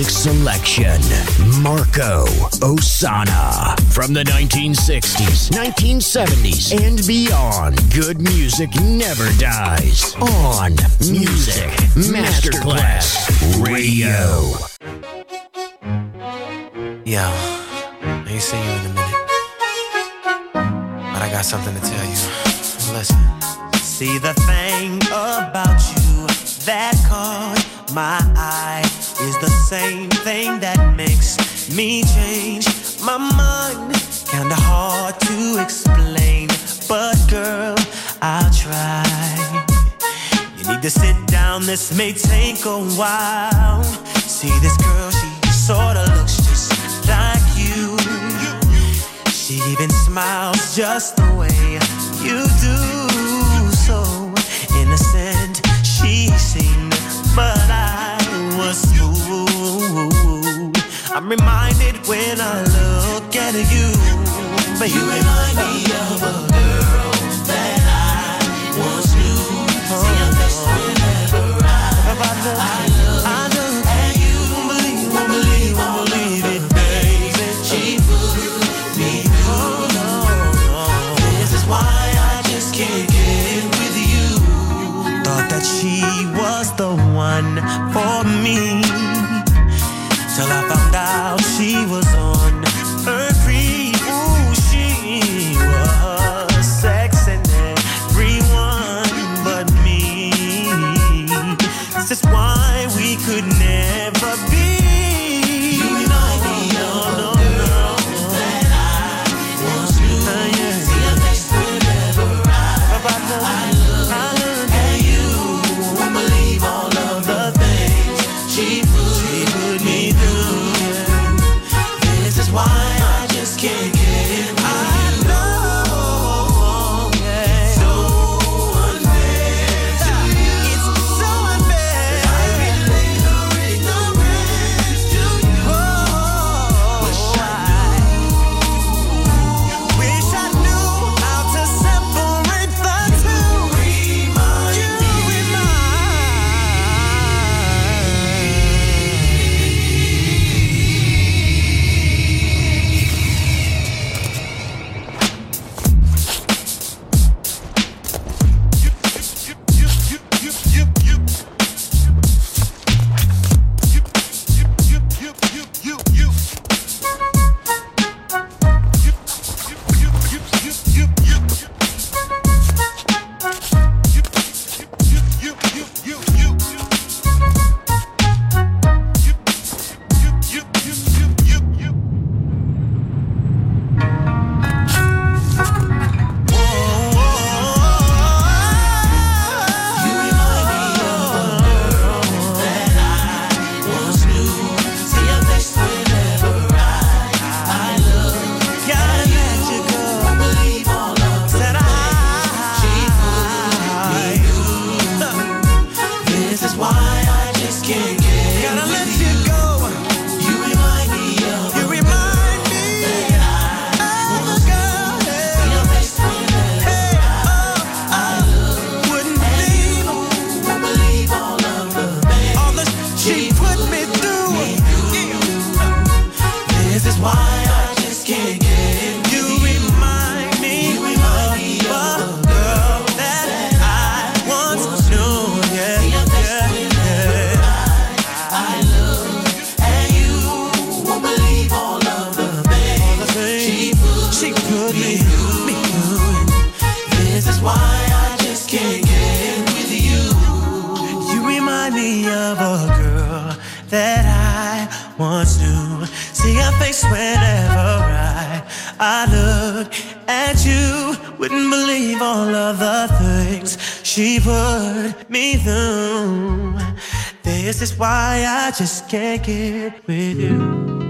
music selection Marco Ossanna. From the 1960s, 1970s, and beyond, good music never dies. On Music Masterclass Radio. Yo, I ain't see you in a minute. But I got something to tell you. Listen. See the thing about you that caught my eye is the same thing that makes me change my mind. Kinda hard to explain, but girl, I'll try. You need to sit down, this may take a while. See this girl, she sorta looks just like you. She even smiles just the way you do. So innocent I'm reminded when I look at you, But You remind me of a I just can't get with you.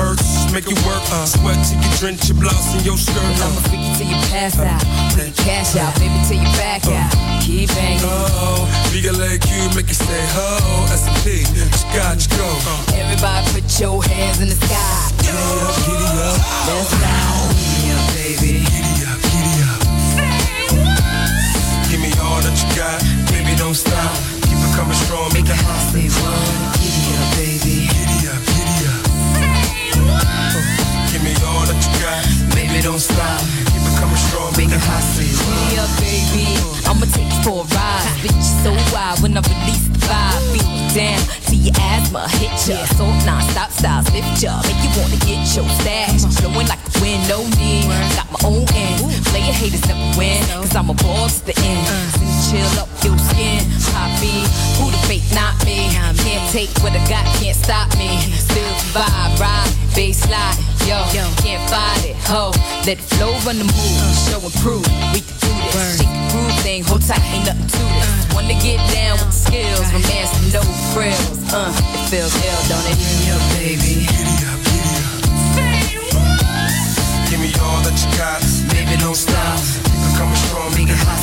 Hurts, make it work, uh, sweat till you drench your blouse in your skirt. I'ma freak you till you pass out, put your cash out, baby till you back out. Keep banging. Oh, bigger like you, make you stay ho. S&P, scotch go. Uh, Everybody put your hands in the sky. giddy up, giddy up, Let's ride. Yeah, baby. giddy up, giddy up. say. Give me all that you got, baby, don't stop. Keep it coming coming strong, make it hot. Say what? Giddy up, baby. I'ma take you for a ride. Bitch, so wild when I release the vibe. Beat you down till your asthma hit ya. So non-stop styles lift ya. Make you wanna get your stash. Flowing like the wind, no need. Got my own ends. Player haters never win. Cause I'm a boss to the end. Send chill up your skin. Poppy, who the fake, not me. Can't take what I got, can't stop me. Still vibe, ride, bass slide. Yo, can't fight it. Ho, let it flow, run the move. Show and prove. We can do this. Shake the groove thing, hold tight, ain't nothing to this. Wanna get down with the skills, romance with no frills. Uh, it feels ill, don't it? Yeah, baby. Giddy up, giddy up. Give me all that you got, Baby, don't stop. keep it coming strong, make it hot.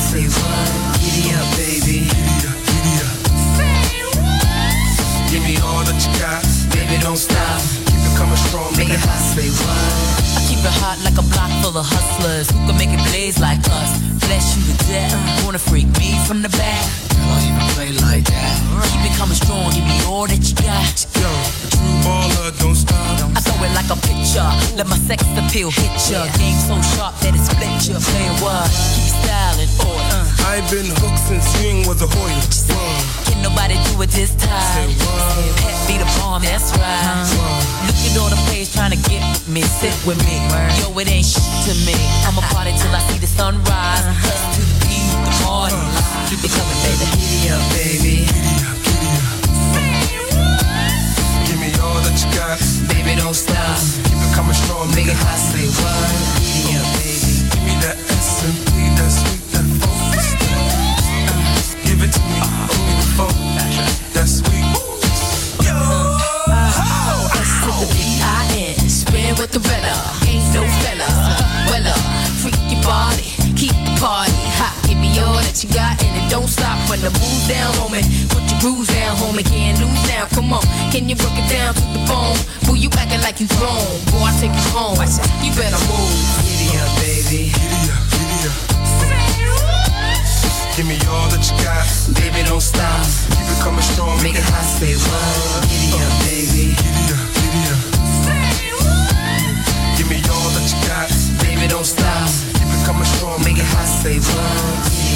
Let my sex appeal hit ya. Game so sharp that it split ya. Playing what? Keep styling, order. Uh. I've been hooked since swing was a Hoyer. Whoa. Can nobody do it this time? Say what? Pet be the bomb, that's right. Look at all the players trying to get with me, sit with me. Yo, it ain't shit to me. I'ma party till I see the sunrise. Uh-huh. Head to the beat, the party. Keep it coming, baby. Giddy up, baby. All you got, Baby, don't stop. keep it coming strong, make it hot. Say what? Giddy baby. Give me that S&P, that sweet, that focus. Give it to me, only the phone, when the moves down, homie. Put your grooves down, homie. Can't lose now. Come on. Can you work it down to the bone? Fool, you acting like you grown. Boy, I take you home. I said, you better move. Giddy up, baby. giddy up, giddy up. Give me all that you got, Baby, don't stop. keep it coming strong, Make it hot. Say what? Giddy up, baby. Giddy up, giddy up. Give me all that you got, Baby, don't stop. keep it coming strong, Make it hot. Say what?